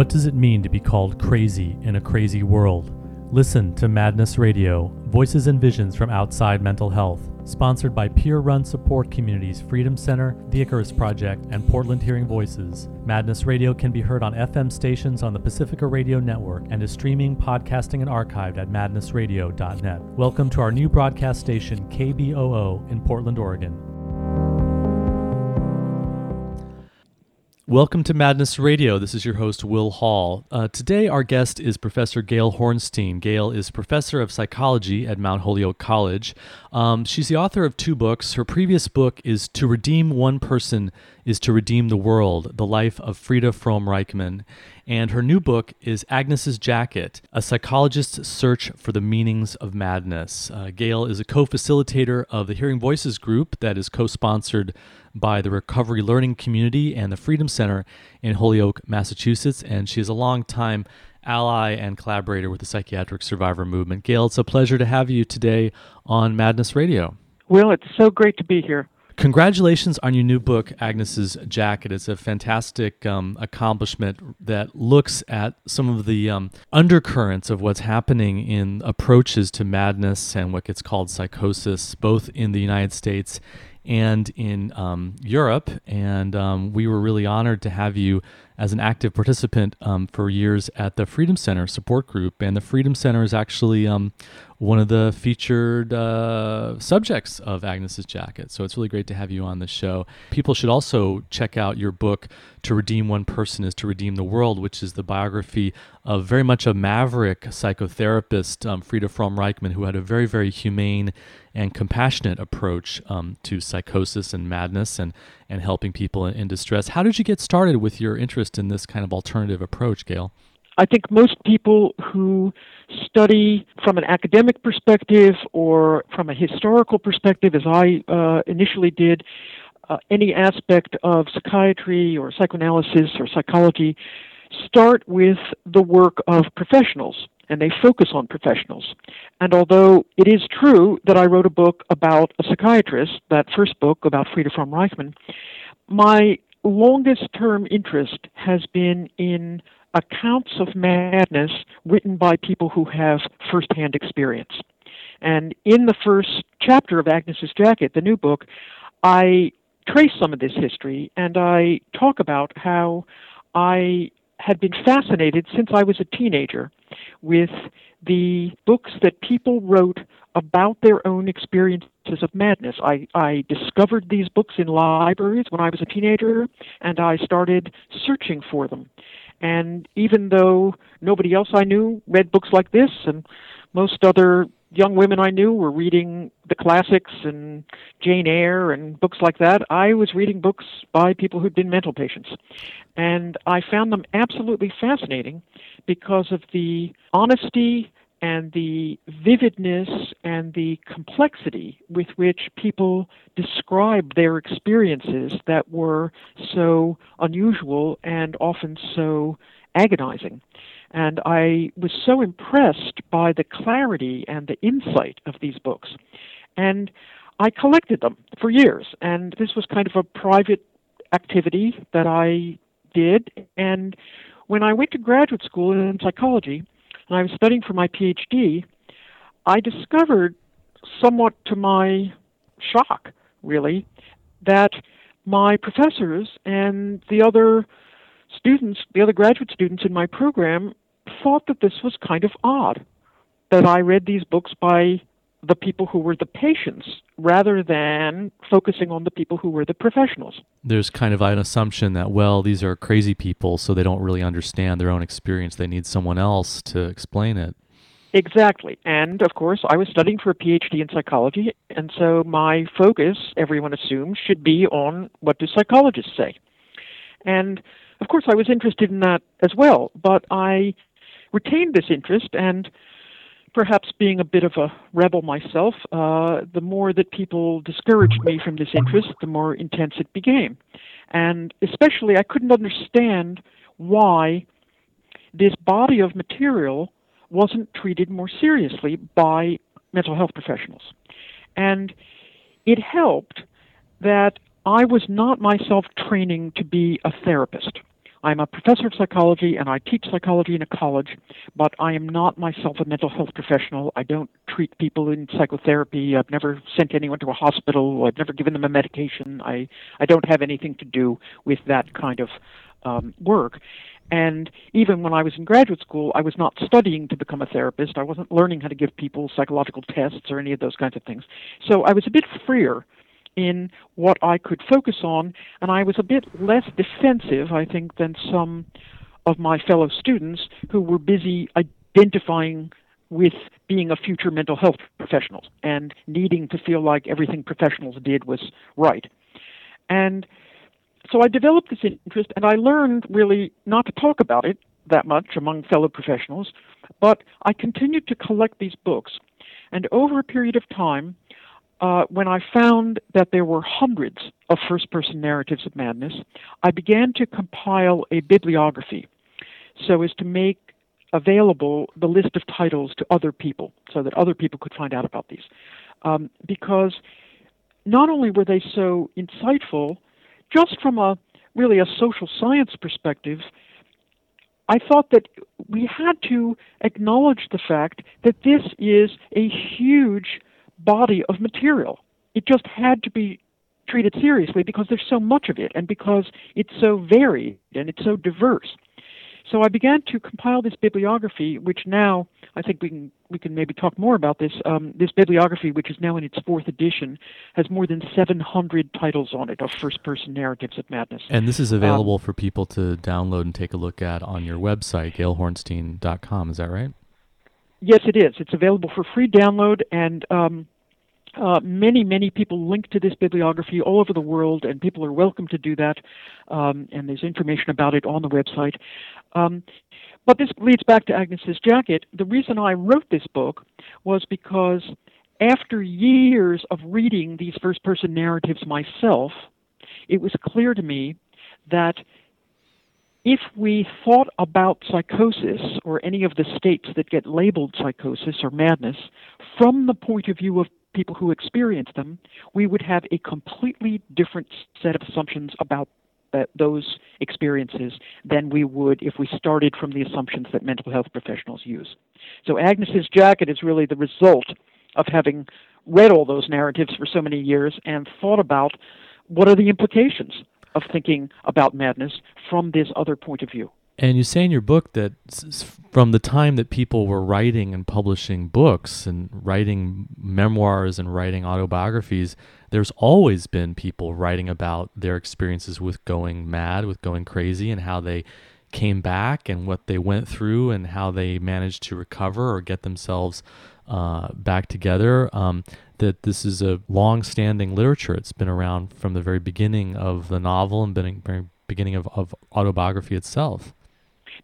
What does it mean to be called crazy in a crazy world? Listen to Madness Radio, voices and visions from outside mental health. Sponsored by peer run support communities Freedom Center, the Icarus Project, and Portland Hearing Voices. Madness Radio can be heard on FM stations on the Pacifica Radio Network and is streaming, podcasting, and archived at madnessradio.net. Welcome to our new broadcast station, KBOO, in Portland, Oregon. Welcome to Madness Radio. This is your host, Will Hall. Uh, today, our guest is Professor Gail Hornstein. Gail is professor of psychology at Mount Holyoke College. Um, she's the author of two books. Her previous book is To Redeem One Person is to Redeem the World The Life of Frieda Fromm Reichmann. And her new book is Agnes's Jacket A Psychologist's Search for the Meanings of Madness. Uh, Gail is a co facilitator of the Hearing Voices group that is co sponsored by the Recovery Learning Community and the Freedom Center in Holyoke, Massachusetts, and she is a long-time ally and collaborator with the psychiatric survivor movement. Gail, it's a pleasure to have you today on Madness Radio. Well, it's so great to be here. Congratulations on your new book, Agnes's Jacket. It's a fantastic um, accomplishment that looks at some of the um, undercurrents of what's happening in approaches to madness and what gets called psychosis, both in the United States and in um, Europe. And um, we were really honored to have you as an active participant um, for years at the Freedom Center support group. And the Freedom Center is actually um, one of the featured uh, subjects of Agnes's Jacket. So it's really great to have you on the show. People should also check out your book, To Redeem One Person is to Redeem the World, which is the biography of very much a maverick psychotherapist, um, Frieda Fromm Reichmann, who had a very, very humane and compassionate approach um, to psychosis and madness and, and helping people in, in distress. How did you get started with your interest in this kind of alternative approach, Gail? I think most people who study from an academic perspective or from a historical perspective, as I uh, initially did, uh, any aspect of psychiatry or psychoanalysis or psychology, start with the work of professionals and they focus on professionals. And although it is true that I wrote a book about a psychiatrist, that first book about Frieda Fromm Reichmann, my longest term interest has been in accounts of madness written by people who have firsthand experience. And in the first chapter of Agnes's Jacket, the new book, I trace some of this history and I talk about how I had been fascinated since I was a teenager with the books that people wrote about their own experiences of madness. I, I discovered these books in libraries when I was a teenager, and I started searching for them. And even though nobody else I knew read books like this, and most other young women I knew were reading the classics and Jane Eyre and books like that. I was reading books by people who'd been mental patients. And I found them absolutely fascinating because of the honesty and the vividness and the complexity with which people describe their experiences that were so unusual and often so agonizing. And I was so impressed by the clarity and the insight of these books. And I collected them for years. And this was kind of a private activity that I did. And when I went to graduate school in psychology, I was studying for my PhD, I discovered, somewhat to my shock, really, that my professors and the other students, the other graduate students in my program, thought that this was kind of odd that I read these books by the people who were the patients rather than focusing on the people who were the professionals. There's kind of an assumption that, well, these are crazy people, so they don't really understand their own experience. They need someone else to explain it. Exactly. And of course, I was studying for a PhD in psychology, and so my focus, everyone assumes, should be on what do psychologists say. And of course, I was interested in that as well, but I retained this interest and perhaps being a bit of a rebel myself, uh, the more that people discouraged me from this interest, the more intense it became. And especially, I couldn't understand why this body of material wasn't treated more seriously by mental health professionals. And it helped that I was not myself training to be a therapist. I'm a professor of psychology and I teach psychology in a college, but I am not myself a mental health professional. I don't treat people in psychotherapy. I've never sent anyone to a hospital. I've never given them a medication. I, I don't have anything to do with that kind of um, work. And even when I was in graduate school, I was not studying to become a therapist. I wasn't learning how to give people psychological tests or any of those kinds of things. So I was a bit freer in what I could focus on, and I was a bit less defensive, I think, than some of my fellow students who were busy identifying with being a future mental health professional and needing to feel like everything professionals did was right. And so I developed this interest, and I learned really not to talk about it that much among fellow professionals, but I continued to collect these books. And over a period of time, uh, when I found that there were hundreds of first person narratives of madness, I began to compile a bibliography so as to make available the list of titles to other people so that other people could find out about these. Um, because not only were they so insightful, just from a really a social science perspective, I thought that we had to acknowledge the fact that this is a huge body of material. It just had to be treated seriously because there's so much of it and because it's so varied and it's so diverse. So I began to compile this bibliography, which now I think we can we can maybe talk more about this. Um, this bibliography, which is now in its fourth edition, has more than 700 titles on it of first-person narratives of madness. And this is available um, for people to download and take a look at on your website, gailhornstein.com. Is that right? Yes, it is. It's available for free download, and um, uh, many, many people link to this bibliography all over the world, and people are welcome to do that. Um, and there's information about it on the website. Um, but this leads back to Agnes's jacket. The reason I wrote this book was because after years of reading these first person narratives myself, it was clear to me that if we thought about psychosis or any of the states that get labeled psychosis or madness from the point of view of people who experience them, we would have a completely different set of assumptions about those experiences than we would if we started from the assumptions that mental health professionals use. So Agnes's jacket is really the result of having read all those narratives for so many years and thought about what are the implications of thinking about madness from this other point of view. And you say in your book that from the time that people were writing and publishing books and writing memoirs and writing autobiographies, there's always been people writing about their experiences with going mad, with going crazy, and how they came back and what they went through and how they managed to recover or get themselves uh, back together. Um, that this is a long-standing literature. It's been around from the very beginning of the novel and been very beginning of, of autobiography itself.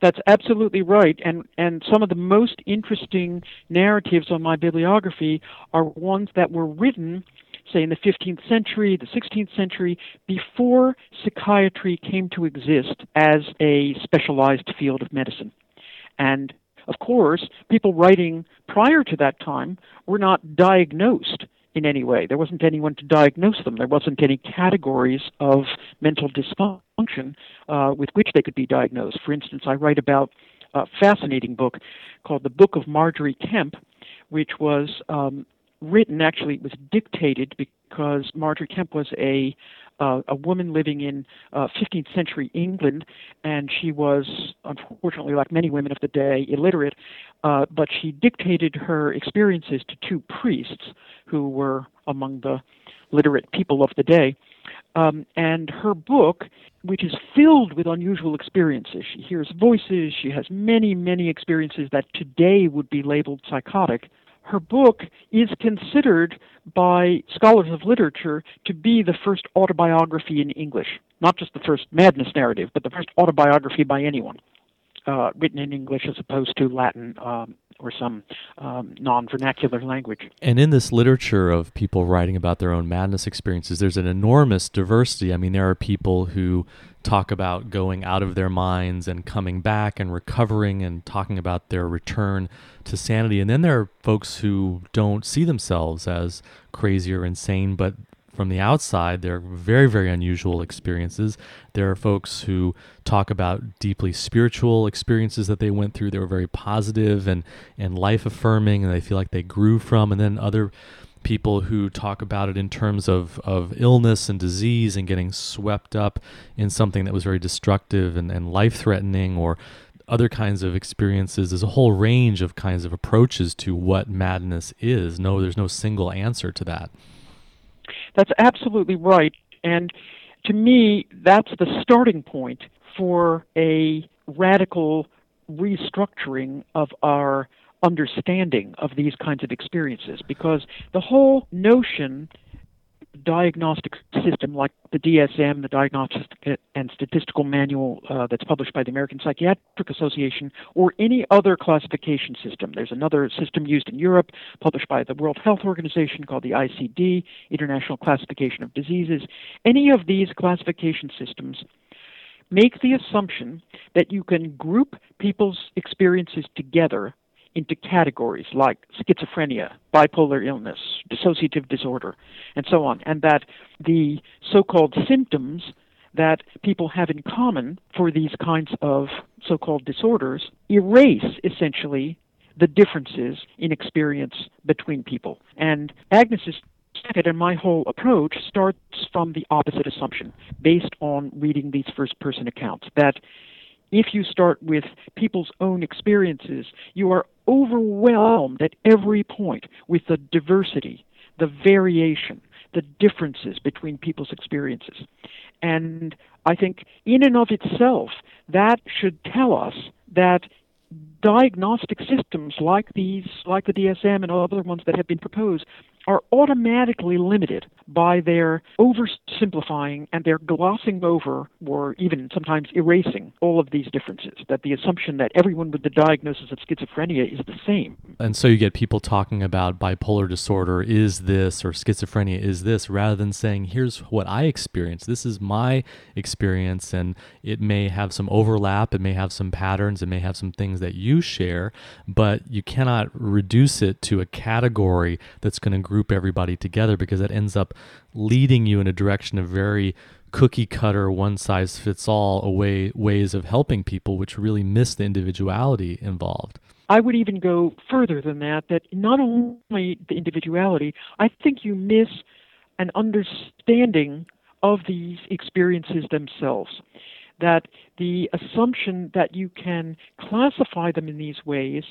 That's absolutely right. And and some of the most interesting narratives on my bibliography are ones that were written say in the 15th century, the 16th century, before psychiatry came to exist as a specialized field of medicine. And of course, people writing prior to that time were not diagnosed in any way. There wasn't anyone to diagnose them. There wasn't any categories of mental dysfunction uh, with which they could be diagnosed. For instance, I write about a fascinating book called The Book of Margery Kempe, which was um, written, actually, it was dictated because Margery Kempe was a uh, a woman living in uh, 15th century England, and she was, unfortunately, like many women of the day, illiterate. Uh, but she dictated her experiences to two priests who were among the literate people of the day. Um, and her book, which is filled with unusual experiences, she hears voices, she has many, many experiences that today would be labeled psychotic her book is considered by scholars of literature to be the first autobiography in English. Not just the first madness narrative, but the first autobiography by anyone uh, written in English as opposed to Latin um, or some um, non vernacular language. And in this literature of people writing about their own madness experiences, there's an enormous diversity. I mean, there are people who talk about going out of their minds and coming back and recovering and talking about their return to sanity. And then there are folks who don't see themselves as crazy or insane, but from the outside, they're very, very unusual experiences. There are folks who talk about deeply spiritual experiences that they went through. They were very positive and, and life affirming, and they feel like they grew from. And then other people who talk about it in terms of, of illness and disease and getting swept up in something that was very destructive and, and life threatening or other kinds of experiences. There's a whole range of kinds of approaches to what madness is. No, there's no single answer to that. That's absolutely right. And to me, that's the starting point for a radical restructuring of our understanding of these kinds of experiences because the whole notion diagnostic system like the DSM, the Diagnostic and Statistical Manual uh, that's published by the American Psychiatric Association, or any other classification system. There's another system used in Europe, published by the World Health Organization called the ICD, International Classification of Diseases. Any of these classification systems make the assumption that you can group people's experiences together into categories like schizophrenia, bipolar illness, dissociative disorder, and so on, and that the so called symptoms that people have in common for these kinds of so called disorders erase essentially the differences in experience between people. And Agnes's second and my whole approach starts from the opposite assumption based on reading these first person accounts that if you start with people's own experiences, you are overwhelmed at every point with the diversity, the variation, the differences between people's experiences. And I think, in and of itself, that should tell us that diagnostic systems like these, like the DSM and other ones that have been proposed, are automatically limited by their oversimplifying and their glossing over or even sometimes erasing all of these differences. That the assumption that everyone with the diagnosis of schizophrenia is the same. And so you get people talking about bipolar disorder is this or schizophrenia is this rather than saying, here's what I experienced. This is my experience, and it may have some overlap, it may have some patterns, it may have some things that you share, but you cannot reduce it to a category that's going to group everybody together because that ends up leading you in a direction of very cookie cutter, one size fits all away ways of helping people, which really miss the individuality involved. I would even go further than that, that not only the individuality, I think you miss an understanding of these experiences themselves. That the assumption that you can classify them in these ways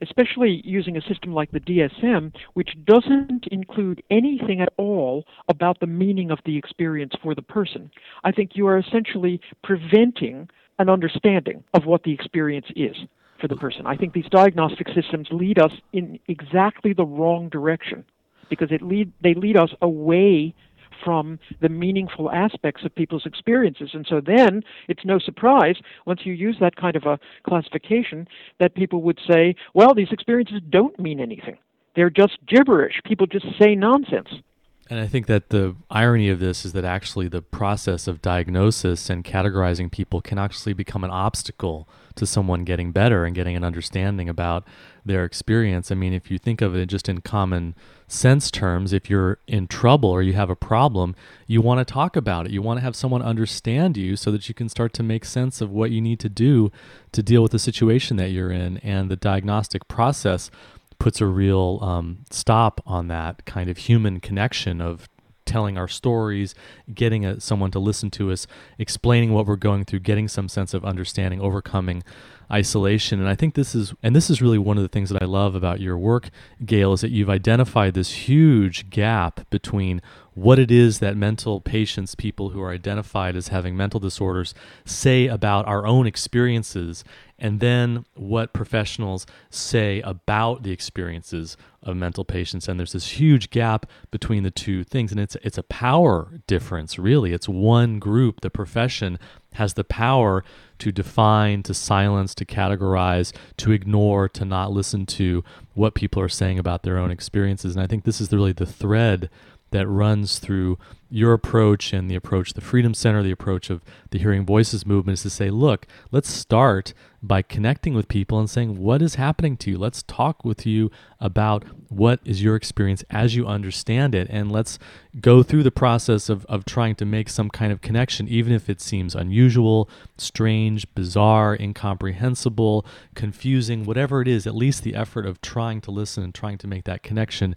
especially using a system like the DSM, which doesn't include anything at all about the meaning of the experience for the person. I think you are essentially preventing an understanding of what the experience is for the person. I think these diagnostic systems lead us in exactly the wrong direction because it lead they lead us away from the meaningful aspects of people's experiences. And so then it's no surprise, once you use that kind of a classification, that people would say, well, these experiences don't mean anything. They're just gibberish. People just say nonsense. And I think that the irony of this is that actually the process of diagnosis and categorizing people can actually become an obstacle to someone getting better and getting an understanding about their experience. I mean, if you think of it just in common sense terms, if you're in trouble or you have a problem, you want to talk about it. You want to have someone understand you so that you can start to make sense of what you need to do to deal with the situation that you're in. And the diagnostic process puts a real um, stop on that kind of human connection of telling our stories, getting a, someone to listen to us, explaining what we're going through, getting some sense of understanding, overcoming isolation. And I think this is, and this is really one of the things that I love about your work, Gail, is that you've identified this huge gap between what it is that mental patients, people who are identified as having mental disorders, say about our own experiences, and then what professionals say about the experiences of mental patients. And there's this huge gap between the two things, and it's it's a power difference, really. It's one group, the profession has the power to define, to silence, to categorize, to ignore, to not listen to what people are saying about their own experiences. And I think this is really the thread that runs through your approach and the approach the Freedom Center, the approach of the Hearing Voices movement is to say, look, let's start by connecting with people and saying, what is happening to you? Let's talk with you about what is your experience as you understand it. And let's go through the process of, of trying to make some kind of connection, even if it seems unusual, strange, bizarre, incomprehensible, confusing, whatever it is, at least the effort of trying to listen and trying to make that connection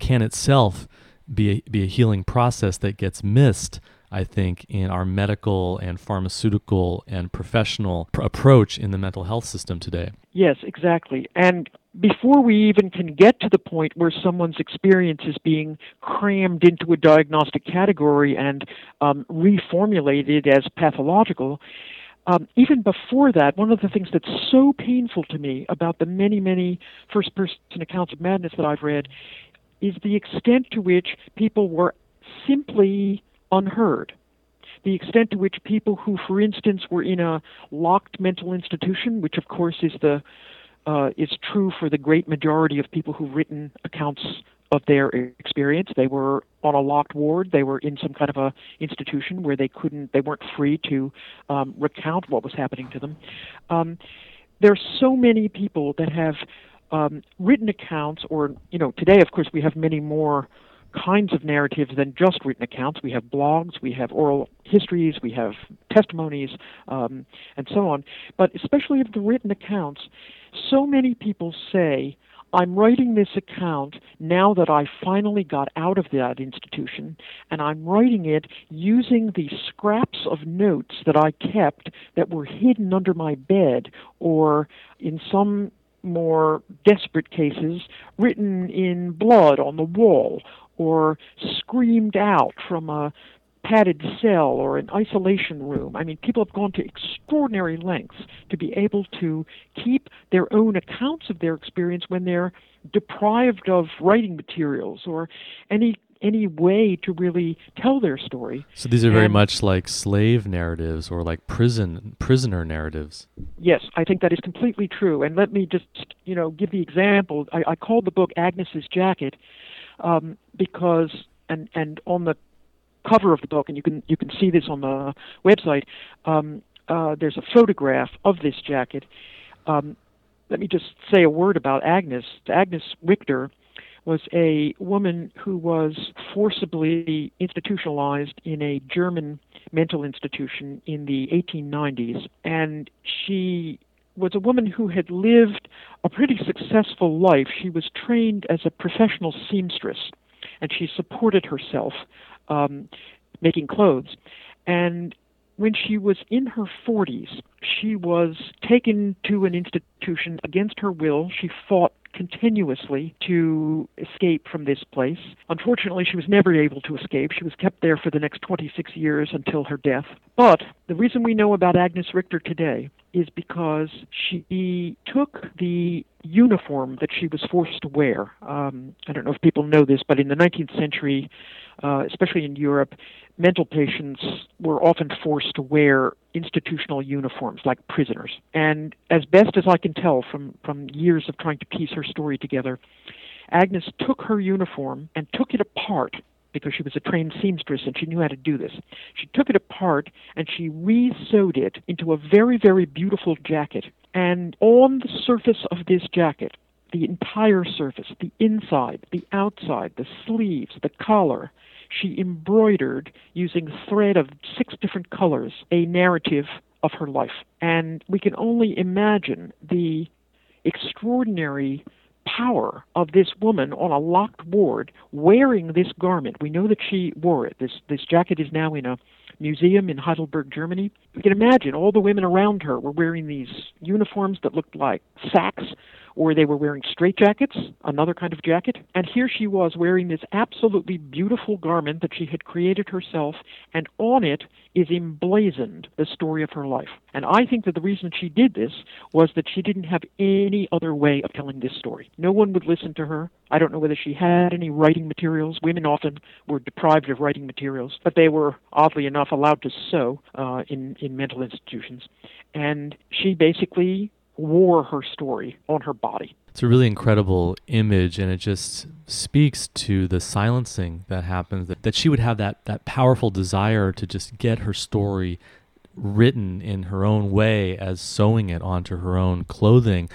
can itself be a, be a healing process that gets missed I think, in our medical and pharmaceutical and professional pr- approach in the mental health system today. Yes, exactly. And before we even can get to the point where someone's experience is being crammed into a diagnostic category and um, reformulated as pathological, um, even before that, one of the things that's so painful to me about the many, many first person accounts of madness that I've read is the extent to which people were simply unheard. The extent to which people who, for instance, were in a locked mental institution, which of course is the uh, is true for the great majority of people who've written accounts of their experience. They were on a locked ward. They were in some kind of a institution where they couldn't, they weren't free to um, recount what was happening to them. Um, there are so many people that have um, written accounts, or you know, today, of course, we have many more kinds of narratives than just written accounts. We have blogs, we have oral histories, we have testimonies, um, and so on. But especially of the written accounts, so many people say, I'm writing this account now that I finally got out of that institution, and I'm writing it using the scraps of notes that I kept that were hidden under my bed, or in some more desperate cases, written in blood on the wall, or screamed out from a padded cell or an isolation room. I mean, people have gone to extraordinary lengths to be able to keep their own accounts of their experience when they're deprived of writing materials or any any way to really tell their story. So these are very and, much like slave narratives or like prison prisoner narratives. Yes, I think that is completely true. And let me just you know give the example. I, I called the book Agnes's Jacket um, because and and on the cover of the book, and you can you can see this on the website. Um, uh, there's a photograph of this jacket. Um, let me just say a word about Agnes. Agnes Richter was a woman who was forcibly institutionalized in a German mental institution in the 1890s, and she was a woman who had lived a pretty successful life. She was trained as a professional seamstress, and she supported herself um, making clothes. And when she was in her 40s, she was taken to an institution against her will. She fought continuously to escape from this place. Unfortunately, she was never able to escape. She was kept there for the next 26 years until her death. But the reason we know about Agnes Richter today is because she took the uniform that she was forced to wear. Um, I don't know if people know this, but in the 19th century, uh, especially in Europe, mental patients were often forced to wear institutional uniforms like prisoners. And as best as I can tell from, from years of trying to piece her story together, Agnes took her uniform and took it apart because she was a trained seamstress and she knew how to do this. She took it apart and she re-sewed it into a very, very beautiful jacket. And on the surface of this jacket, the entire surface, the inside, the outside, the sleeves, the collar, she embroidered using thread of six different colors a narrative of her life. And we can only imagine the extraordinary power of this woman on a locked ward wearing this garment. We know that she wore it. This this jacket is now in a museum in Heidelberg, Germany. You can imagine all the women around her were wearing these uniforms that looked like sacks or they were wearing straitjackets, another kind of jacket. And here she was wearing this absolutely beautiful garment that she had created herself, and on it is emblazoned the story of her life. And I think that the reason she did this was that she didn't have any other way of telling this story. No one would listen to her. I don't know whether she had any writing materials. Women often were deprived of writing materials, but they were, oddly enough, allowed to sew uh, in, in mental institutions. And she basically wore her story on her body. It's a really incredible image, and it just speaks to the silencing that happens. That, that she would have that, that powerful desire to just get her story written in her own way as sewing it onto her own clothing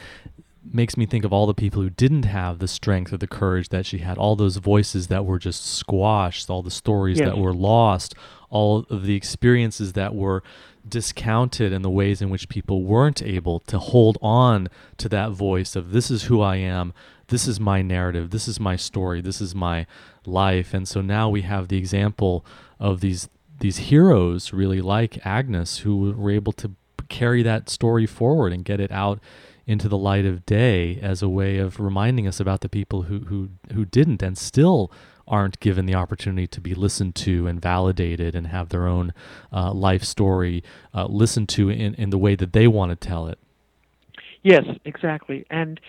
makes me think of all the people who didn't have the strength or the courage that she had, all those voices that were just squashed, all the stories yes. that were lost, all of the experiences that were discounted and the ways in which people weren't able to hold on to that voice of this is who I am, this is my narrative, this is my story, this is my life. And so now we have the example of these these heroes really like Agnes who were able to carry that story forward and get it out into the light of day as a way of reminding us about the people who who who didn't and still aren't given the opportunity to be listened to and validated and have their own uh, life story uh, listened to in, in the way that they want to tell it. Yes, exactly. And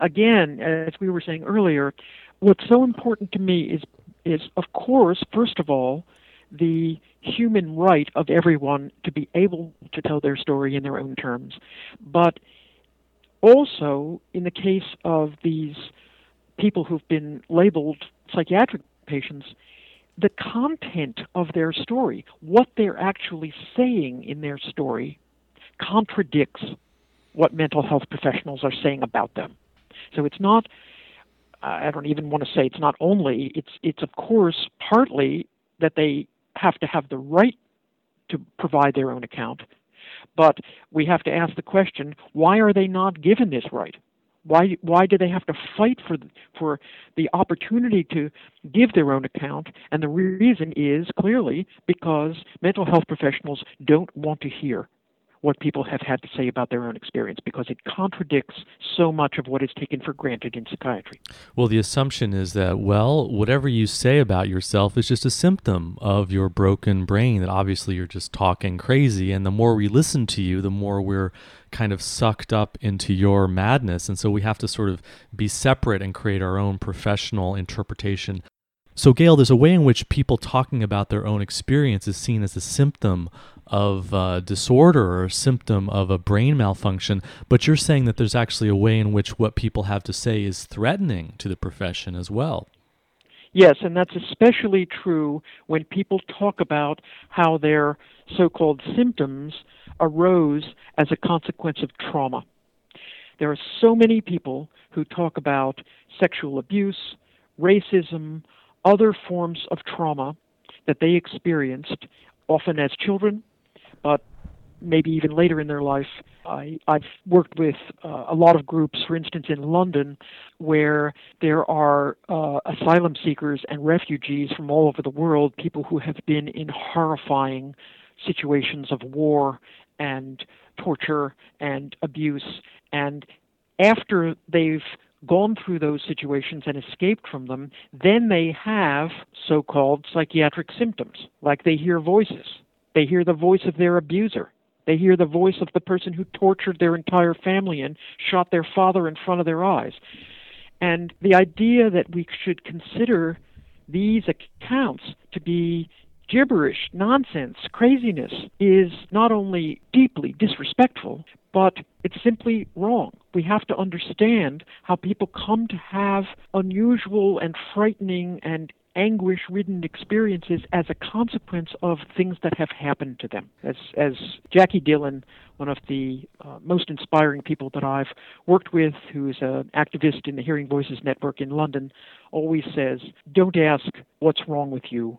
again, as we were saying earlier, what's so important to me is is of course, first of all, the human right of everyone to be able to tell their story in their own terms. But also, in the case of these people who've been labeled psychiatric patients, the content of their story, what they're actually saying in their story, contradicts what mental health professionals are saying about them. So it's not, I don't even want to say it's not only, it's, it's of course partly that they have to have the right to provide their own account, but we have to ask the question why are they not given this right? Why, why do they have to fight for, for the opportunity to give their own account? And the reason is clearly because mental health professionals don't want to hear what people have had to say about their own experience because it contradicts so much of what is taken for granted in psychiatry. Well, the assumption is that, well, whatever you say about yourself is just a symptom of your broken brain, that obviously you're just talking crazy. And the more we listen to you, the more we're kind of sucked up into your madness. And so we have to sort of be separate and create our own professional interpretation so, Gail, there's a way in which people talking about their own experience is seen as a symptom of uh, disorder or symptom of a brain malfunction, but you're saying that there's actually a way in which what people have to say is threatening to the profession as well. Yes, and that's especially true when people talk about how their so called symptoms arose as a consequence of trauma. There are so many people who talk about sexual abuse, racism, other forms of trauma that they experienced, often as children, but maybe even later in their life. I, have worked with uh, a lot of groups, for instance, in London, where there are uh, asylum seekers and refugees from all over the world, people who have been in horrifying situations of war and torture and abuse. And after they've gone through those situations and escaped from them, then they have so called psychiatric symptoms, like they hear voices. They hear the voice of their abuser. They hear the voice of the person who tortured their entire family and shot their father in front of their eyes. And the idea that we should consider these accounts to be gibberish, nonsense, craziness is not only deeply disrespectful, but it's simply wrong. We have to understand how people come to have unusual and frightening and anguish ridden experiences as a consequence of things that have happened to them. As, as Jacqui Dillon, one of the uh, most inspiring people that I've worked with, who is an activist in the Hearing Voices Network in London, always says, Don't ask what's wrong with you,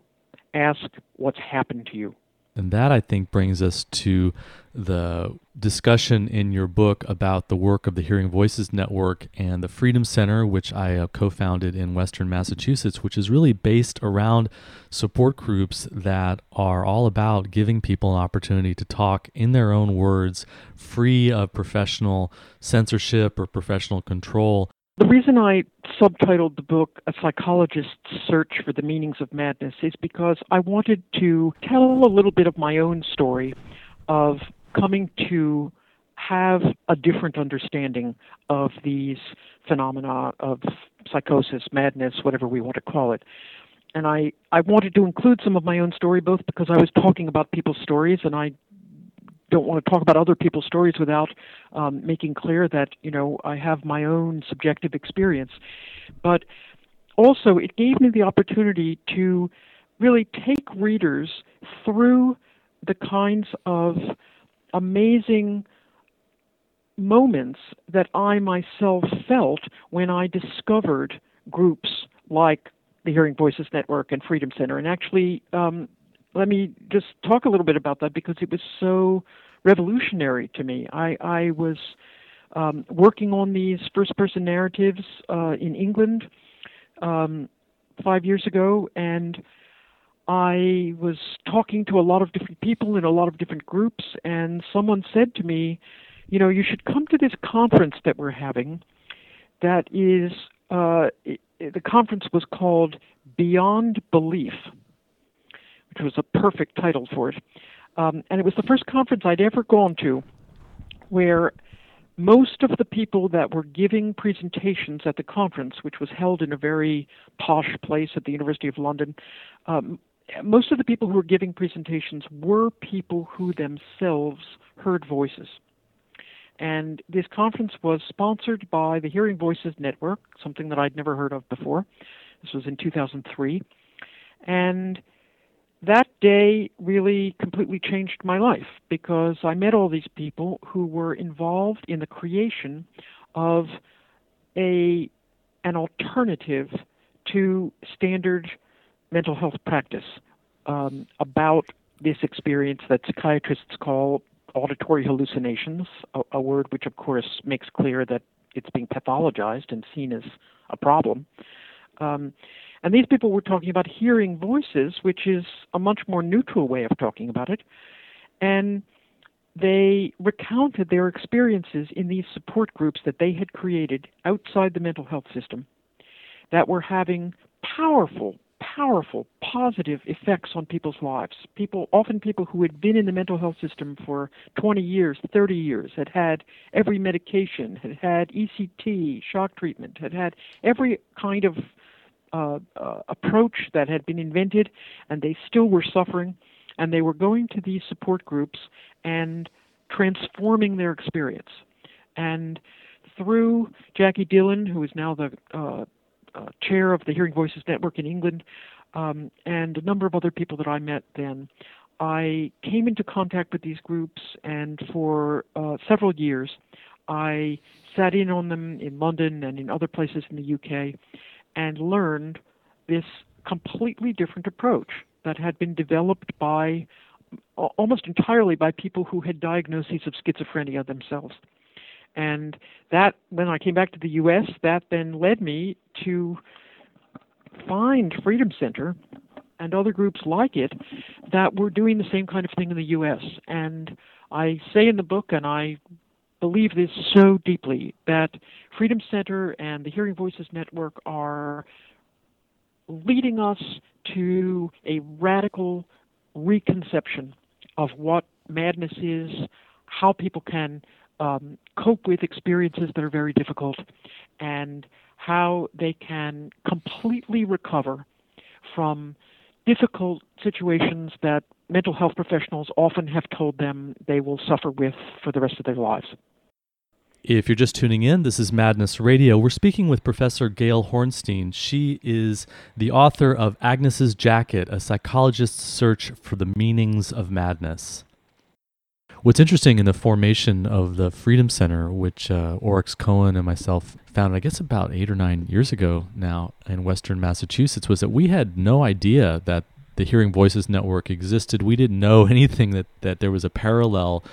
ask what's happened to you. And that, I think, brings us to the discussion in your book about the work of the Hearing Voices Network and the Freedom Center, which I uh, co founded in Western Massachusetts, which is really based around support groups that are all about giving people an opportunity to talk in their own words, free of professional censorship or professional control. The reason I subtitled the book A Psychologist's Search for the Meanings of Madness is because I wanted to tell a little bit of my own story of coming to have a different understanding of these phenomena of psychosis, madness, whatever we want to call it. And I, I wanted to include some of my own story, both because I was talking about people's stories and I don't want to talk about other people's stories without um, making clear that you know I have my own subjective experience. But also, it gave me the opportunity to really take readers through the kinds of amazing moments that I myself felt when I discovered groups like the Hearing Voices Network and Freedom Center. And actually, um, let me just talk a little bit about that because it was so revolutionary to me. I, I was um, working on these first person narratives uh, in England um, five years ago, and I was talking to a lot of different people in a lot of different groups, and someone said to me, You know, you should come to this conference that we're having that is, uh, it, the conference was called Beyond Belief, which was a perfect title for it. Um, and it was the first conference I'd ever gone to where most of the people that were giving presentations at the conference, which was held in a very posh place at the University of London, um, most of the people who were giving presentations were people who themselves heard voices. And this conference was sponsored by the Hearing Voices Network, something that I'd never heard of before. This was in 2003. And that day really completely changed my life because I met all these people who were involved in the creation of a an alternative to standard mental health practice um, about this experience that psychiatrists call auditory hallucinations, a, a, word which, of course, makes clear that it's being pathologized and seen as a problem. Um, and these people were talking about hearing voices, which is a much more neutral way of talking about it. And they recounted their experiences in these support groups that they had created outside the mental health system that were having powerful, powerful positive effects on people's lives. People, often people who had been in the mental health system for 20 years, 30 years, had had every medication, had had ECT, shock treatment, had had every kind of uh, uh, approach that had been invented, and they still were suffering. And they were going to these support groups and transforming their experience. And through Jacqui Dillon, who is now the uh, uh, chair of the Hearing Voices Network in England, um, and a number of other people that I met then, I came into contact with these groups, and for uh, several years, I sat in on them in London and in other places in the UK, and learned this completely different approach that had been developed by almost entirely by people who had diagnoses of schizophrenia themselves. And that, when I came back to the U.S., that then led me to find Freedom Center and other groups like it that were doing the same kind of thing in the U.S. And I say in the book, and I believe this so deeply, that Freedom Center and the Hearing Voices Network are leading us to a radical reconception of what madness is, how people can um, cope with experiences that are very difficult, and how they can completely recover from difficult situations that mental health professionals often have told them they will suffer with for the rest of their lives. If you're just tuning in, this is Madness Radio. We're speaking with Professor Gail Hornstein. She is the author of Agnes's Jacket, a psychologist's search for the meanings of madness. What's interesting in the formation of the Freedom Center, which uh, Oryx Cohen and myself founded, I guess about eight or nine years ago now in Western Massachusetts, was that we had no idea that the Hearing Voices Network existed. We didn't know anything that, that there was a parallel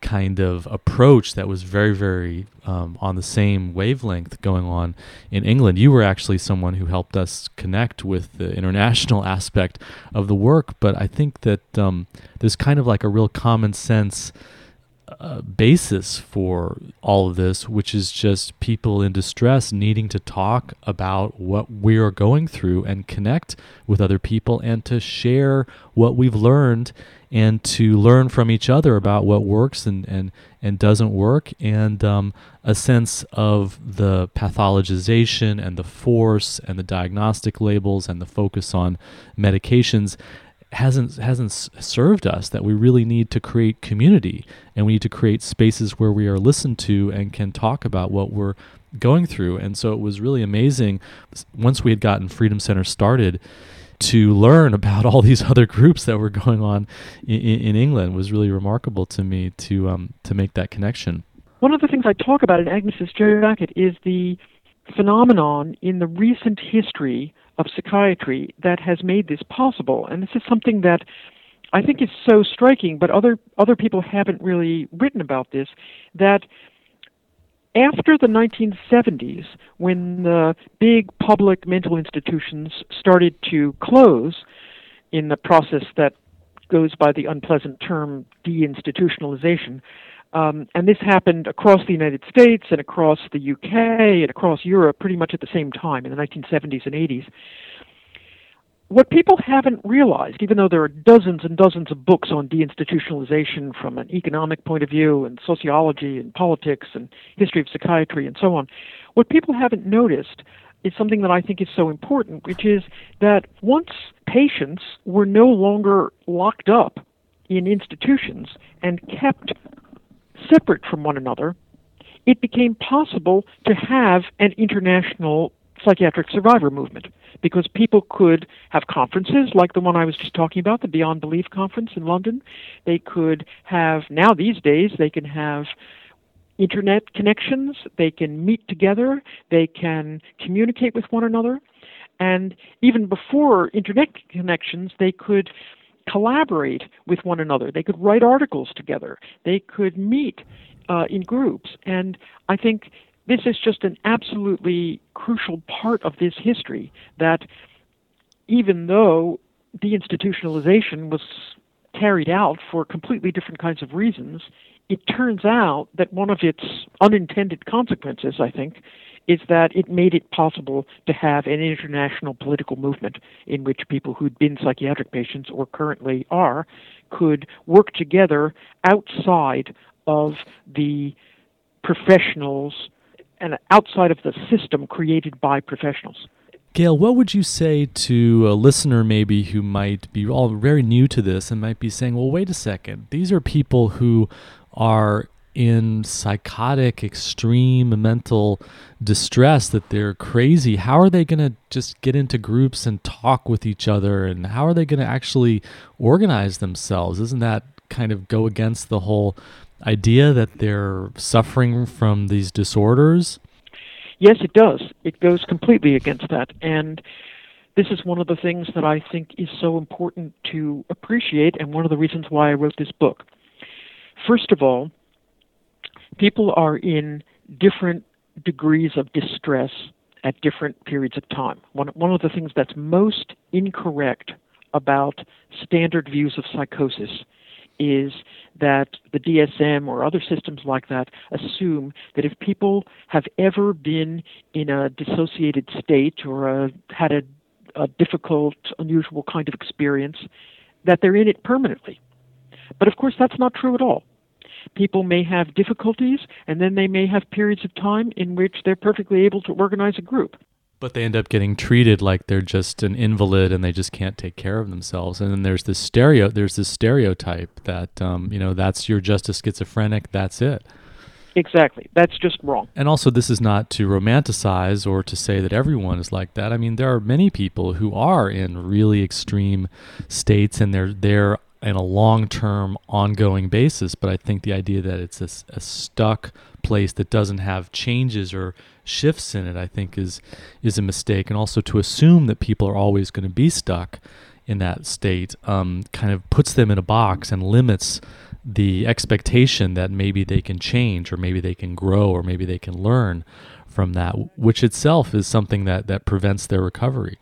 kind of approach that was very, very um, on the same wavelength going on in England. You were actually someone who helped us connect with the international aspect of the work, but I think that um, there's kind of like a real common sense. Uh, basis for all of this, which is just people in distress needing to talk about what we are going through and connect with other people and to share what we've learned and to learn from each other about what works and, and, and doesn't work, and um, a sense of the pathologization and the force and the diagnostic labels and the focus on medications hasn't hasn't served us that we really need to create community and we need to create spaces where we are listened to and can talk about what we're going through. And so it was really amazing once we had gotten freedom center started to learn about all these other groups that were going on in, in England was really remarkable to me to um, to make that connection. One of the things I talk about in Agnes's jacket is the phenomenon in the recent history of psychiatry that has made this possible, and this is something that I think is so striking, but other other people haven't really written about this. That after the 1970s, when the big public mental institutions started to close in the process that goes by the unpleasant term deinstitutionalization, um, and this happened across the United States and across the UK and across Europe pretty much at the same time in the 1970s and 80s what people haven't realized, even though there are dozens and dozens of books on deinstitutionalization from an economic point of view and sociology and politics and history of psychiatry and so on, what people haven't noticed is something that I think is so important, which is that once patients were no longer locked up in institutions and kept separate from one another, it became possible to have an international psychiatric survivor movement because people could have conferences like the one I was just talking about, the Beyond Belief conference in London. They could have, now these days, they can have internet connections, they can meet together, they can communicate with one another. And even before internet connections, they could collaborate with one another. They could write articles together. They could meet uh, in groups. And I think this is just an absolutely crucial part of this history that even though deinstitutionalization was carried out for completely different kinds of reasons, it turns out that one of its unintended consequences, I think, is that it made it possible to have an international political movement in which people who'd been psychiatric patients or currently are could work together outside of the professionals and outside of the system created by professionals. Gail, what would you say to a listener maybe who might be all very new to this and might be saying, well, wait a second, these are people who are in psychotic, extreme mental distress, that they're crazy. How are they going to just get into groups and talk with each other? And how are they going to actually organize themselves? Isn't that kind of go against the whole idea that they're suffering from these disorders? Yes, it does. It goes completely against that. And this is one of the things that I think is so important to appreciate, and one of the reasons why I wrote this book. First of all, people are in different degrees of distress at different periods of time. One, one of the things that's most incorrect about standard views of psychosis is that the DSM or other systems like that assume that if people have ever been in a dissociated state or a, had a, a difficult, unusual kind of experience, that they're in it permanently. But of course, that's not true at all. People may have difficulties, and then they may have periods of time in which they're perfectly able to organize a group. But they end up getting treated like they're just an invalid and they just can't take care of themselves. And then there's this stereo, there's this stereotype that um, you know that's you're just a schizophrenic. That's it. Exactly. That's just wrong. And also, this is not to romanticize or to say that everyone is like that. I mean, there are many people who are in really extreme states and they're there in a long term, ongoing basis. But I think the idea that it's a, a stuck place that doesn't have changes or shifts in it, I think is is a mistake. And also to assume that people are always going to be stuck in that state um, kind of puts them in a box and limits the expectation that maybe they can change or maybe they can grow or maybe they can learn from that, which itself is something that, that prevents their recovery.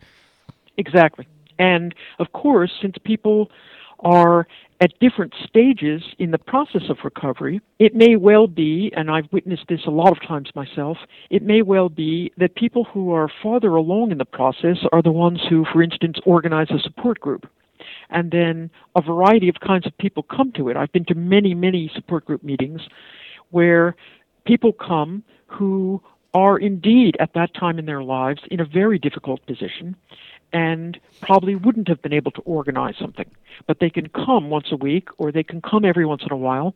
Exactly. And of course, since people are at different stages in the process of recovery, it may well be, and I've witnessed this a lot of times myself, it may well be that people who are farther along in the process are the ones who, for instance, organize a support group. And then a variety of kinds of people come to it. I've been to many, many support group meetings where people come who are indeed at that time in their lives in a very difficult position and probably wouldn't have been able to organize something. But they can come once a week or they can come every once in a while,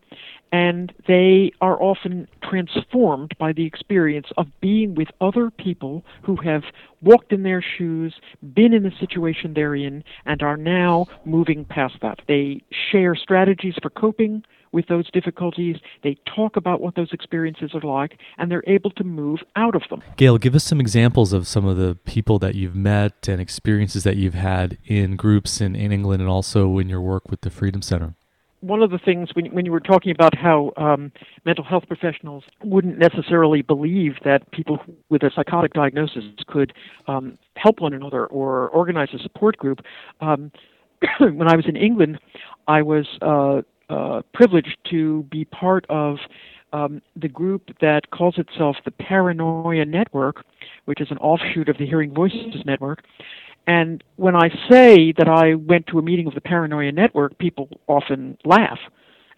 and they are often transformed by the experience of being with other people who have walked in their shoes, been in the situation they're in, and are now moving past that. They share strategies for coping with those difficulties. They talk about what those experiences are like, and they're able to move out of them. Gail, give us some examples of some of the people that you've met and experiences that you've had in groups in, in England and also in your work with the Freedom Center one of the things when, when you were talking about how um, mental health professionals wouldn't necessarily believe that people with a psychotic diagnosis could um, help one another or organize a support group, um, when I was in England, I was uh, uh, privileged to be part of um, the group that calls itself the Paranoia Network, which is an offshoot of the Hearing Voices Network. And when I say that I went to a meeting of the Paranoia Network, people often laugh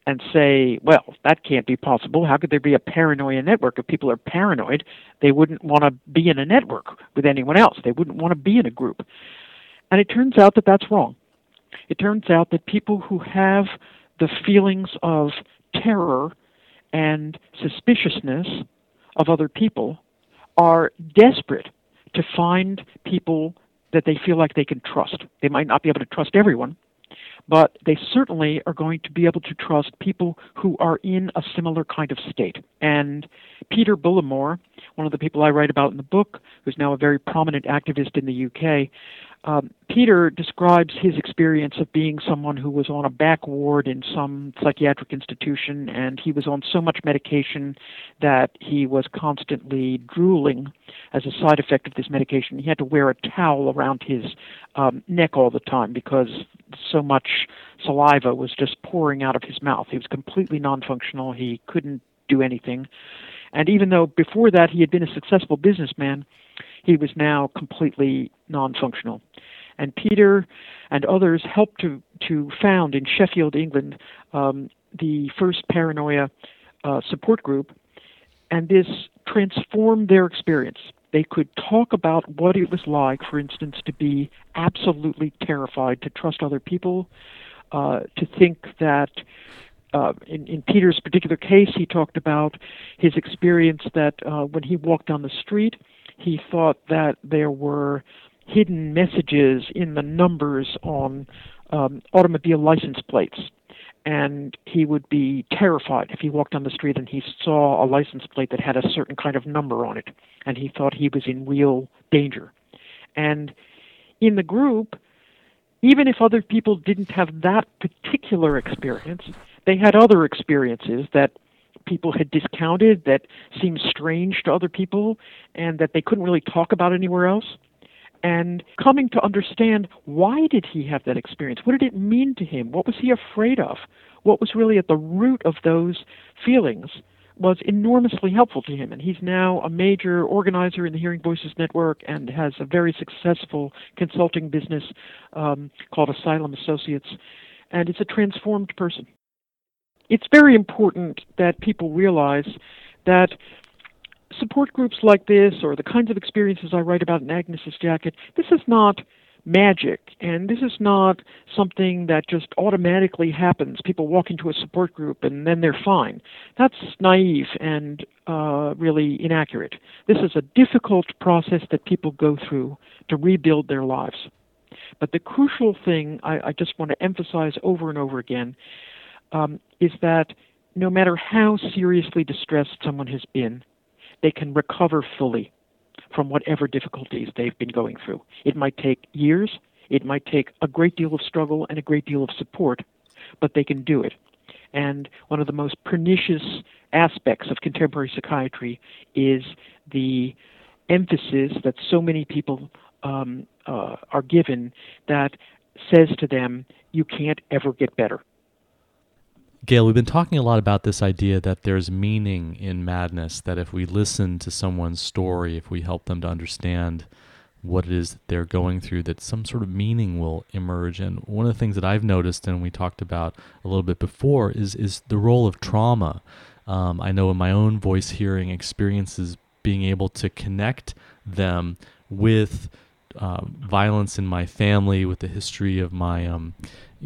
and say, well, that can't be possible. How could there be a paranoia network? If people are paranoid, they wouldn't want to be in a network with anyone else. They wouldn't want to be in a group. And it turns out that that's wrong. It turns out that people who have the feelings of terror and suspiciousness of other people are desperate to find people that they feel like they can trust. They might not be able to trust everyone, but they certainly are going to be able to trust people who are in a similar kind of state. And Peter Bullimore, one of the people I write about in the book, who's now a very prominent activist in the UK, um, Peter describes his experience of being someone who was on a back ward in some psychiatric institution, and he was on so much medication that he was constantly drooling as a side effect of this medication. He had to wear a towel around his um, neck all the time because so much saliva was just pouring out of his mouth. He was completely non functional, he couldn't do anything. And even though before that he had been a successful businessman, he was now completely non-functional. And Peter and others helped to, to found in Sheffield, England, um, the first paranoia uh, support group, and this transformed their experience. They could talk about what it was like, for instance, to be absolutely terrified, to trust other people, uh, to think that uh, in, in Peter's particular case, he talked about his experience that uh, when he walked down the street, he thought that there were hidden messages in the numbers on um, automobile license plates. And he would be terrified if he walked down the street and he saw a license plate that had a certain kind of number on it. And he thought he was in real danger. And in the group, even if other people didn't have that particular experience, they had other experiences that people had discounted that seemed strange to other people and that they couldn't really talk about anywhere else and coming to understand why did he have that experience? What did it mean to him? What was he afraid of? What was really at the root of those feelings was enormously helpful to him. And he's now a major organizer in the hearing voices network and has a very successful consulting business um, called asylum associates. And it's a transformed person. It's very important that people realize that support groups like this or the kinds of experiences I write about in Agnes's Jacket, this is not magic and this is not something that just automatically happens. People walk into a support group and then they're fine. That's naive and uh, really inaccurate. This is a difficult process that people go through to rebuild their lives. But the crucial thing I, I just want to emphasize over and over again um, is that no matter how seriously distressed someone has been, they can recover fully from whatever difficulties they've been going through. It might take years, it might take a great deal of struggle and a great deal of support, but they can do it. And one of the most pernicious aspects of contemporary psychiatry is the emphasis that so many people um, uh, are given that says to them, you can't ever get better. Gail, we've been talking a lot about this idea that there's meaning in madness, that if we listen to someone's story, if we help them to understand what it is that they're going through, that some sort of meaning will emerge. And one of the things that I've noticed, and we talked about a little bit before, is is the role of trauma. Um, I know in my own voice hearing experiences being able to connect them with uh, violence in my family, with the history of my um,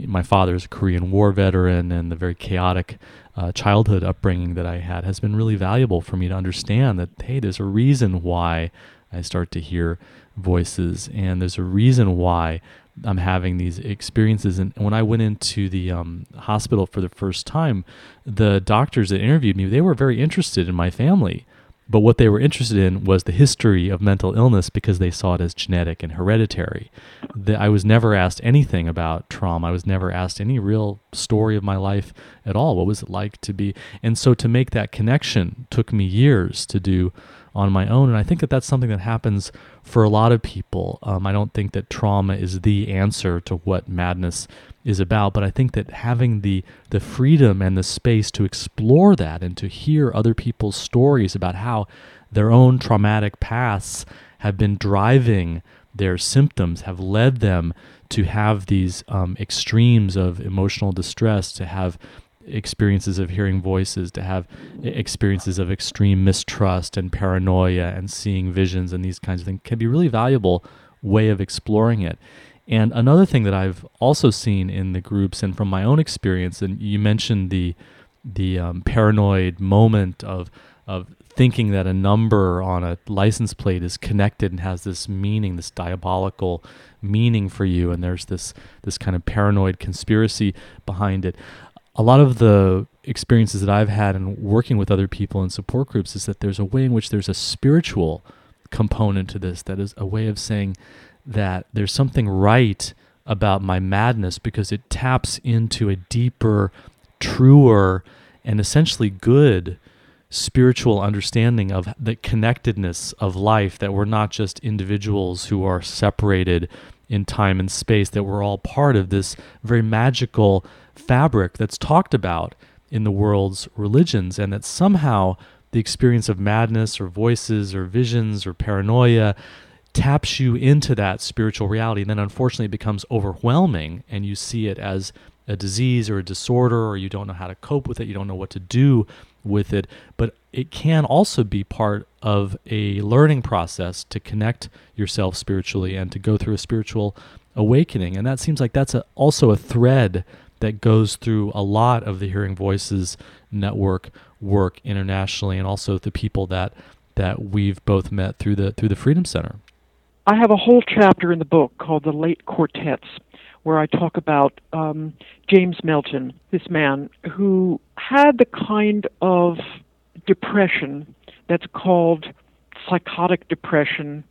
my father's a Korean War veteran, and the very chaotic uh, childhood upbringing that I had, has been really valuable for me to understand that hey, there's a reason why I start to hear voices, and there's a reason why I'm having these experiences. And when I went into the um, hospital for the first time, the doctors that interviewed me, they were very interested in my family. But what they were interested in was the history of mental illness because they saw it as genetic and hereditary. The, I was never asked anything about trauma. I was never asked any real story of my life at all. What was it like to be? And so to make that connection took me years to do on my own. And I think that that's something that happens for a lot of people. Um, I don't think that trauma is the answer to what madness is about, but I think that having the the freedom and the space to explore that and to hear other people's stories about how their own traumatic pasts have been driving their symptoms, have led them to have these um, extremes of emotional distress, to have experiences of hearing voices, to have experiences of extreme mistrust and paranoia and seeing visions and these kinds of things can be really valuable way of exploring it. And another thing that I've also seen in the groups and from my own experience, and you mentioned the the um, paranoid moment of of thinking that a number on a license plate is connected and has this meaning, this diabolical meaning for you, and there's this this kind of paranoid conspiracy behind it a lot of the experiences that I've had in working with other people in support groups is that there's a way in which there's a spiritual component to this that is a way of saying that there's something right about my madness because it taps into a deeper, truer, and essentially good spiritual understanding of the connectedness of life that we're not just individuals who are separated in time and space that we're all part of this very magical fabric that's talked about in the world's religions, and that somehow the experience of madness or voices or visions or paranoia taps you into that spiritual reality. And then unfortunately it becomes overwhelming and you see it as a disease or a disorder or you don't know how to cope with it, you don't know what to do with it. But it can also be part of a learning process to connect yourself spiritually and to go through a spiritual awakening. And that seems like that's a, also a thread that goes through a lot of the Hearing Voices network work internationally, and also the people that that we've both met through the through the Freedom Center. I have a whole chapter in the book called "The Late Quartets," where I talk about um, James Melton, this man who had the kind of depression that's called psychotic depression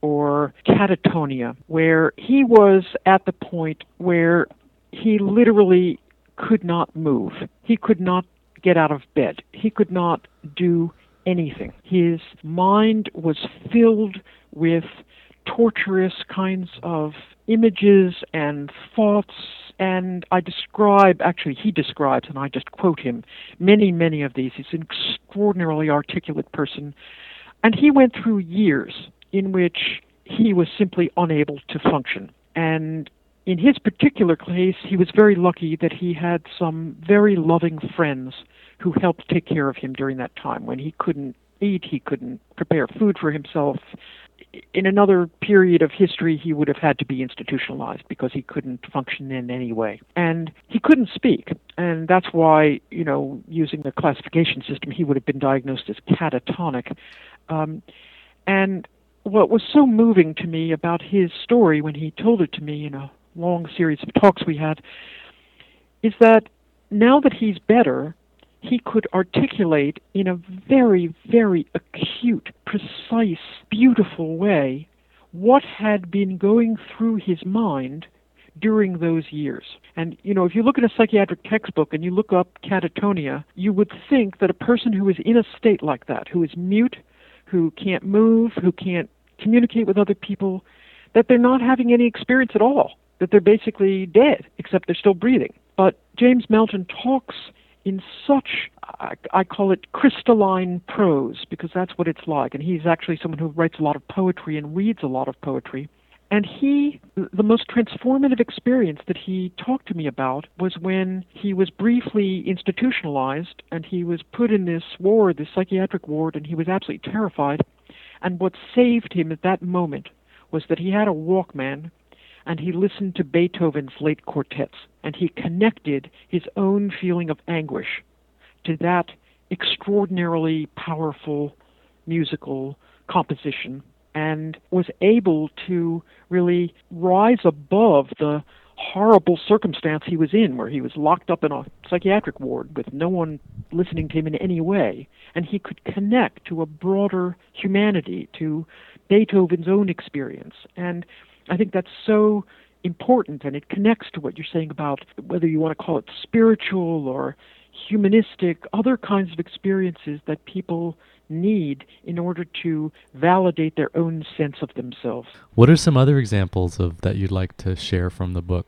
or catatonia, where he was at the point where he literally could not move. He could not get out of bed. He could not do anything. His mind was filled with torturous kinds of images and thoughts. And I describe, actually, he describes, and I just quote him, many, many of these. He's an extraordinarily articulate person. And he went through years in which he was simply unable to function. And in his particular case, he was very lucky that he had some very loving friends who helped take care of him during that time when he couldn't eat, he couldn't prepare food for himself. In another period of history, he would have had to be institutionalized because he couldn't function in any way. And he couldn't speak. And that's why, you know, using the classification system, he would have been diagnosed as catatonic. Um, and what was so moving to me about his story when he told it to me, you know, long series of talks we had, is that now that he's better, he could articulate in a very, very acute, precise, beautiful way what had been going through his mind during those years. And, you know, if you look at a psychiatric textbook and you look up catatonia, you would think that a person who is in a state like that, who is mute, who can't move, who can't communicate with other people, that they're not having any experience at all that they're basically dead, except they're still breathing. But James Melton talks in such, I, I call it crystalline prose, because that's what it's like. And he's actually someone who writes a lot of poetry and reads a lot of poetry. And he, the most transformative experience that he talked to me about was when he was briefly institutionalized and he was put in this ward, this psychiatric ward, and he was absolutely terrified. And what saved him at that moment was that he had a Walkman and he listened to Beethoven's late quartets and he connected his own feeling of anguish to that extraordinarily powerful musical composition and was able to really rise above the horrible circumstance he was in, where he was locked up in a psychiatric ward with no one listening to him in any way. And he could connect to a broader humanity, to Beethoven's own experience. And I think that's so important, and it connects to what you're saying about whether you want to call it spiritual or humanistic, other kinds of experiences that people need in order to validate their own sense of themselves. What are some other examples of that you'd like to share from the book?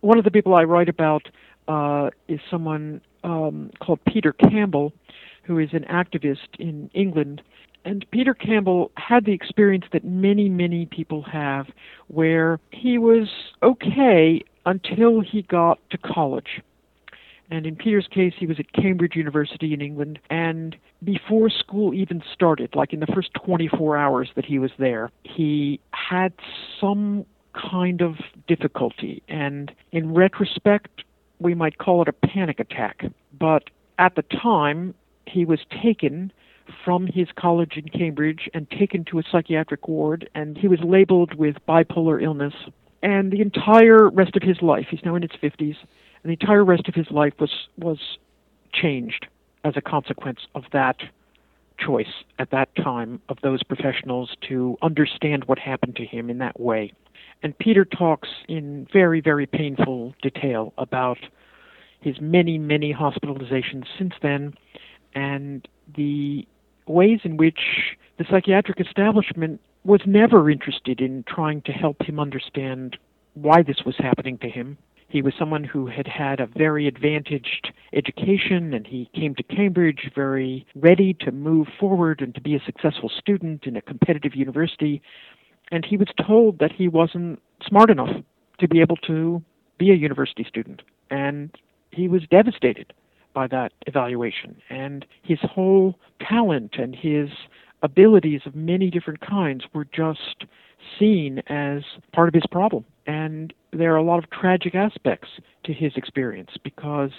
One of the people I write about uh, is someone um, called Peter Campbell, who is an activist in England. And Peter Campbell had the experience that many, many people have, where he was okay until he got to college. And in Peter's case, he was at Cambridge University in England. And before school even started, like in the first 24 hours that he was there, he had some kind of difficulty. And in retrospect, we might call it a panic attack. But at the time, he was taken from his college in Cambridge and taken to a psychiatric ward, and he was labeled with bipolar illness. And the entire rest of his life, he's now in his 50s, and the entire rest of his life was was changed as a consequence of that choice at that time of those professionals to understand what happened to him in that way. And Peter talks in very, very painful detail about his many, many hospitalizations since then and the ways in which the psychiatric establishment was never interested in trying to help him understand why this was happening to him he was someone who had had a very advantaged education, and he came to Cambridge very ready to move forward and to be a successful student in a competitive university. And he was told that he wasn't smart enough to be able to be a university student. And he was devastated by that evaluation. And his whole talent and his abilities of many different kinds were just seen as part of his problem. And there are a lot of tragic aspects to his experience because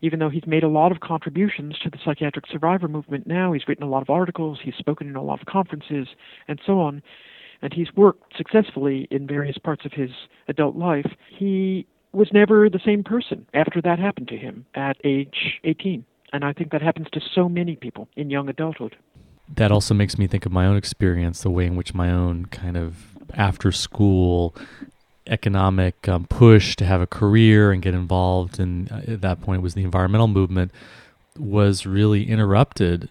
even though he's made a lot of contributions to the psychiatric survivor movement now, he's written a lot of articles, he's spoken in a lot of conferences, and so on, and he's worked successfully in various parts of his adult life, he was never the same person after that happened to him at age 18. And I think that happens to so many people in young adulthood that also makes me think of my own experience, the way in which my own kind of after school economic um, push to have a career and get involved and uh, at that point was the environmental movement was really interrupted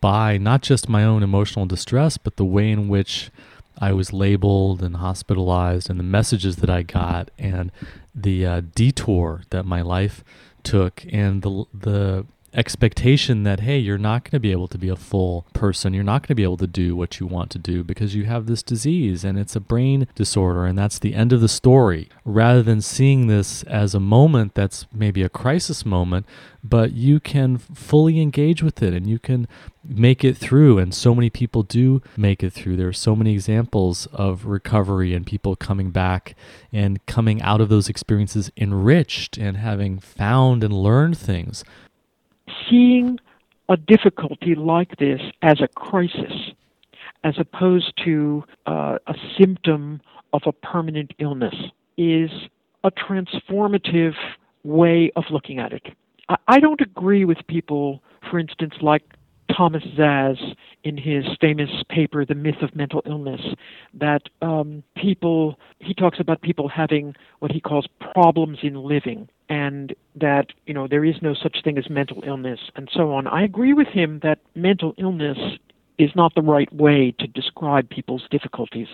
by not just my own emotional distress but the way in which I was labeled and hospitalized and the messages that I got and the uh, detour that my life took and the the expectation that hey you're not going to be able to be a full person. You're not going to be able to do what you want to do because you have this disease and it's a brain disorder and that's the end of the story. Rather than seeing this as a moment that's maybe a crisis moment but you can fully engage with it and you can make it through. And so many people do make it through. There are so many examples of recovery and people coming back and coming out of those experiences enriched and having found and learned things seeing a difficulty like this as a crisis, as opposed to uh, a symptom of a permanent illness, is a transformative way of looking at it. I, I don't agree with people, for instance, like Thomas Szasz in his famous paper, The Myth of Mental Illness, that um, people, he talks about people having what he calls problems in living and that you know there is no such thing as mental illness and so on. I agree with him that mental illness is not the right way to describe people's difficulties,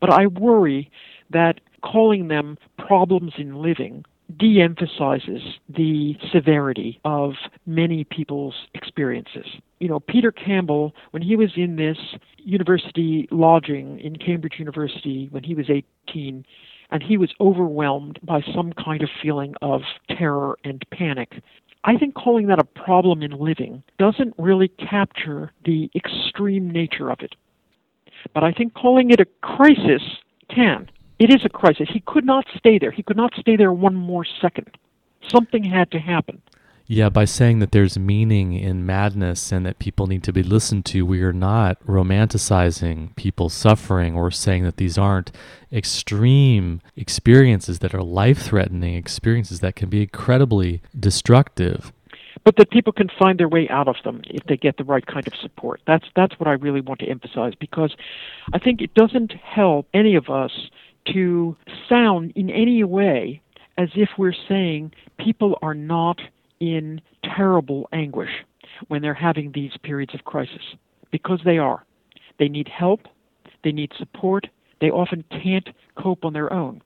but I worry that calling them problems in living de-emphasizes the severity of many people's experiences. You know, Peter Campbell, when he was in this university lodging in Cambridge University when he was 18, and he was overwhelmed by some kind of feeling of terror and panic. I think calling that a problem in living doesn't really capture the extreme nature of it. But I think calling it a crisis can. It is a crisis. He could not stay there. He could not stay there one more second. Something had to happen. Yeah, by saying that there's meaning in madness and that people need to be listened to, we are not romanticizing people suffering or saying that these aren't extreme experiences that are life threatening experiences that can be incredibly destructive. But that people can find their way out of them if they get the right kind of support. That's that's what I really want to emphasize because I think it doesn't help any of us to sound in any way as if we're saying people are not in terrible anguish when they're having these periods of crisis because they are. They need help, they need support, they often can't cope on their own.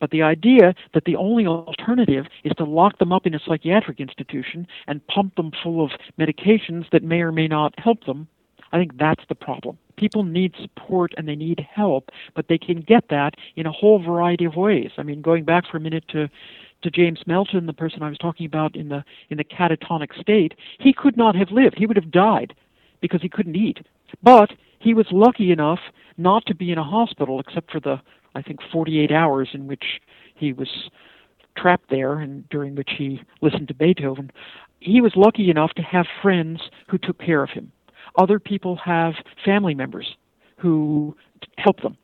But the idea that the only alternative is to lock them up in a psychiatric institution and pump them full of medications that may or may not help them, I think that's the problem. People need support and they need help, but they can get that in a whole variety of ways. I mean, going back for a minute to to James Melton, the person I was talking about in the in the catatonic state, he could not have lived. He would have died because he couldn't eat. But he was lucky enough not to be in a hospital except for the I think 48 hours in which he was trapped there and during which he listened to Beethoven. He was lucky enough to have friends who took care of him. Other people have family members who help them.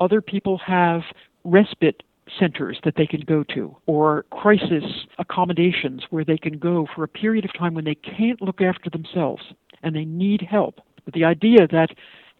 Other people have respite centers that they can go to or crisis accommodations where they can go for a period of time when they can't look after themselves and they need help. But the idea that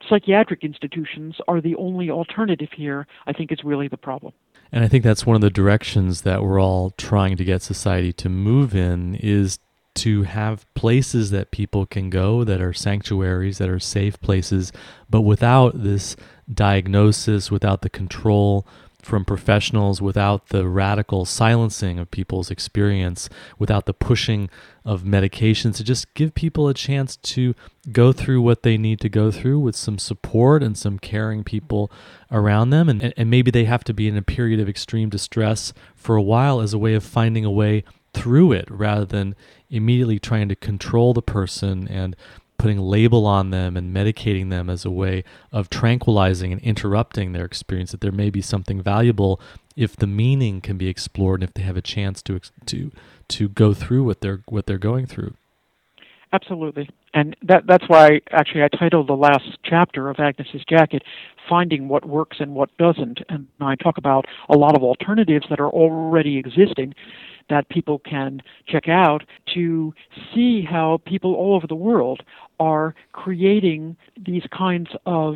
psychiatric institutions are the only alternative here, I think, is really the problem. And I think that's one of the directions that we're all trying to get society to move in is to have places that people can go that are sanctuaries, that are safe places, but without this diagnosis, without the control, from professionals without the radical silencing of people's experience, without the pushing of medications, to just give people a chance to go through what they need to go through with some support and some caring people around them. And, and maybe they have to be in a period of extreme distress for a while as a way of finding a way through it rather than immediately trying to control the person and putting label on them and medicating them as a way of tranquilizing and interrupting their experience that there may be something valuable if the meaning can be explored and if they have a chance to to to go through what they're what they're going through. Absolutely and that that's why actually I titled the last chapter of Agnes's jacket finding what works and what doesn't. And I talk about a lot of alternatives that are already existing that people can check out to see how people all over the world are creating these kinds of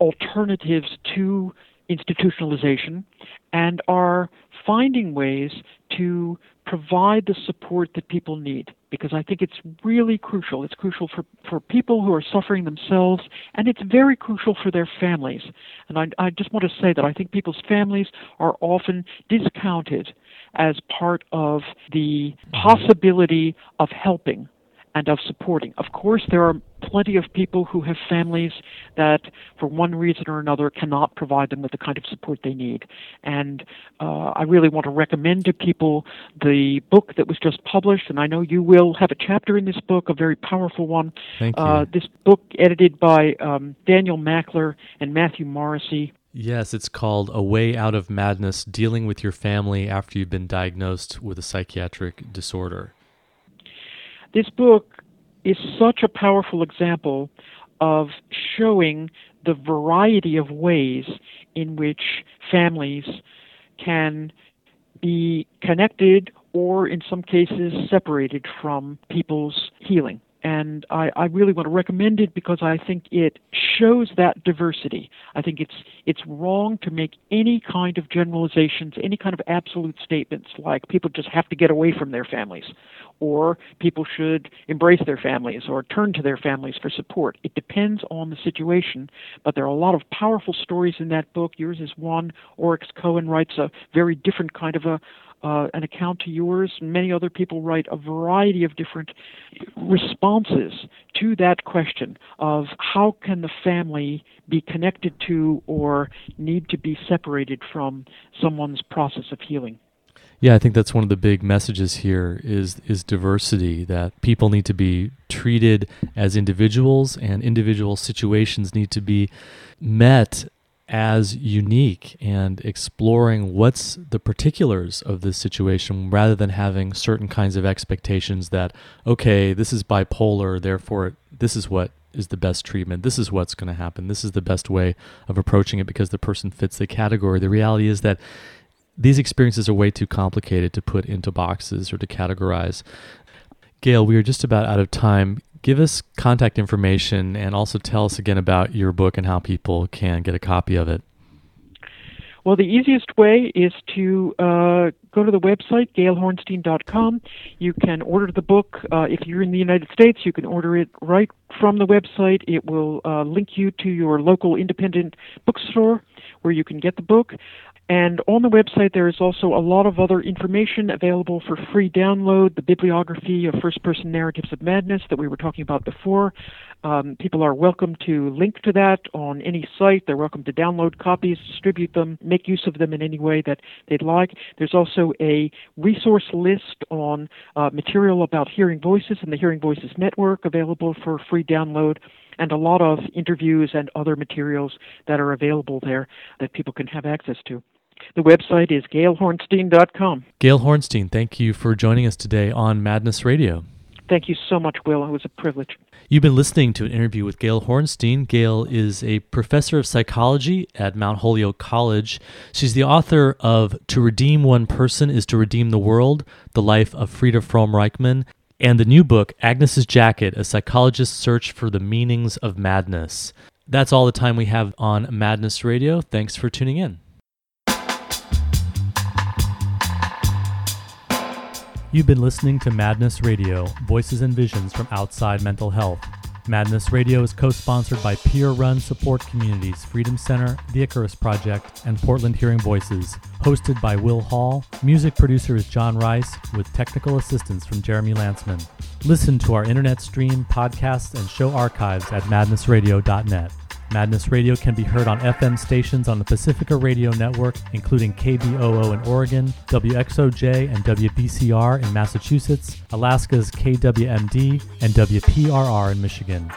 alternatives to institutionalization and are finding ways to provide the support that people need because I think it's really crucial. It's crucial for, for people who are suffering themselves and it's very crucial for their families. And I, I just want to say that I think people's families are often discounted as part of the mm-hmm. possibility of helping and of supporting. Of course, there are plenty of people who have families that, for one reason or another, cannot provide them with the kind of support they need. And uh, I really want to recommend to people the book that was just published, and I know you will have a chapter in this book, a very powerful one. Thank you. Uh, this book, edited by um, Daniel Mackler and Matthew Morrissey. Yes, it's called A Way Out of Madness Dealing with Your Family After You've Been Diagnosed with a Psychiatric Disorder. This book is such a powerful example of showing the variety of ways in which families can be connected or, in some cases, separated from people's healing and I, I, really want to recommend it because I think it shows that diversity. I think it's it's wrong to make any kind of generalizations, any kind of absolute statements like people just have to get away from their families, or people should embrace their families or turn to their families for support. It depends on the situation, but there are a lot of powerful stories in that book. Yours is one. Oryx Cohen writes a very different kind of a uh, an account to yours. Many other people write a variety of different responses to that question of how can the family be connected to or need to be separated from someone's process of healing. Yeah, I think that's one of the big messages here is is diversity that people need to be treated as individuals and individual situations need to be met as unique and exploring what's the particulars of this situation rather than having certain kinds of expectations that okay, this is bipolar, therefore this is what is the best treatment. This is what's going to happen. This is the best way of approaching it because the person fits the category. The reality is that these experiences are way too complicated to put into boxes or to categorize. Gail, we are just about out of time. Give us contact information and also tell us again about your book and how people can get a copy of it. Well, the easiest way is to uh, go to the website, gailhornstein.com. You can order the book. Uh, if you're in the United States, you can order it right from the website. It will uh, link you to your local independent bookstore where you can get the book. And on the website, there is also a lot of other information available for free download the bibliography of first person narratives of madness that we were talking about before. Um, people are welcome to link to that on any site. They're welcome to download copies, distribute them, make use of them in any way that they'd like. There's also a resource list on uh, material about hearing voices and the Hearing Voices Network available for free download and a lot of interviews and other materials that are available there that people can have access to. The website is gailhornstein.com. Gail Hornstein, thank you for joining us today on Madness Radio. Thank you so much, Will. It was a privilege. You've been listening to an interview with Gail Hornstein. Gail is a professor of psychology at Mount Holyoke College. She's the author of To Redeem One Person is to Redeem the World The Life of Frieda Fromm Reichmann, and the new book, Agnes's Jacket A Psychologist's Search for the Meanings of Madness. That's all the time we have on Madness Radio. Thanks for tuning in. You've been listening to Madness Radio, voices and visions from outside mental health. Madness Radio is co sponsored by peer run support communities Freedom Center, the Icarus Project, and Portland Hearing Voices. Hosted by Will Hall, music producer is John Rice, with technical assistance from Jeremy Lantzman. Listen to our internet stream, podcasts, and show archives at madnessradio.net. Madness Radio can be heard on FM stations on the Pacifica Radio Network, including KBOO in Oregon, WXOJ and WBCR in Massachusetts, Alaska's KWMD, and WPRR in Michigan.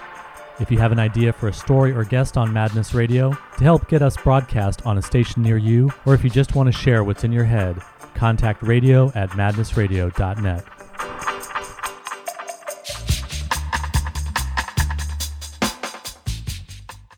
If you have an idea for a story or guest on Madness Radio to help get us broadcast on a station near you, or if you just want to share what's in your head, contact radio at madnessradio.net.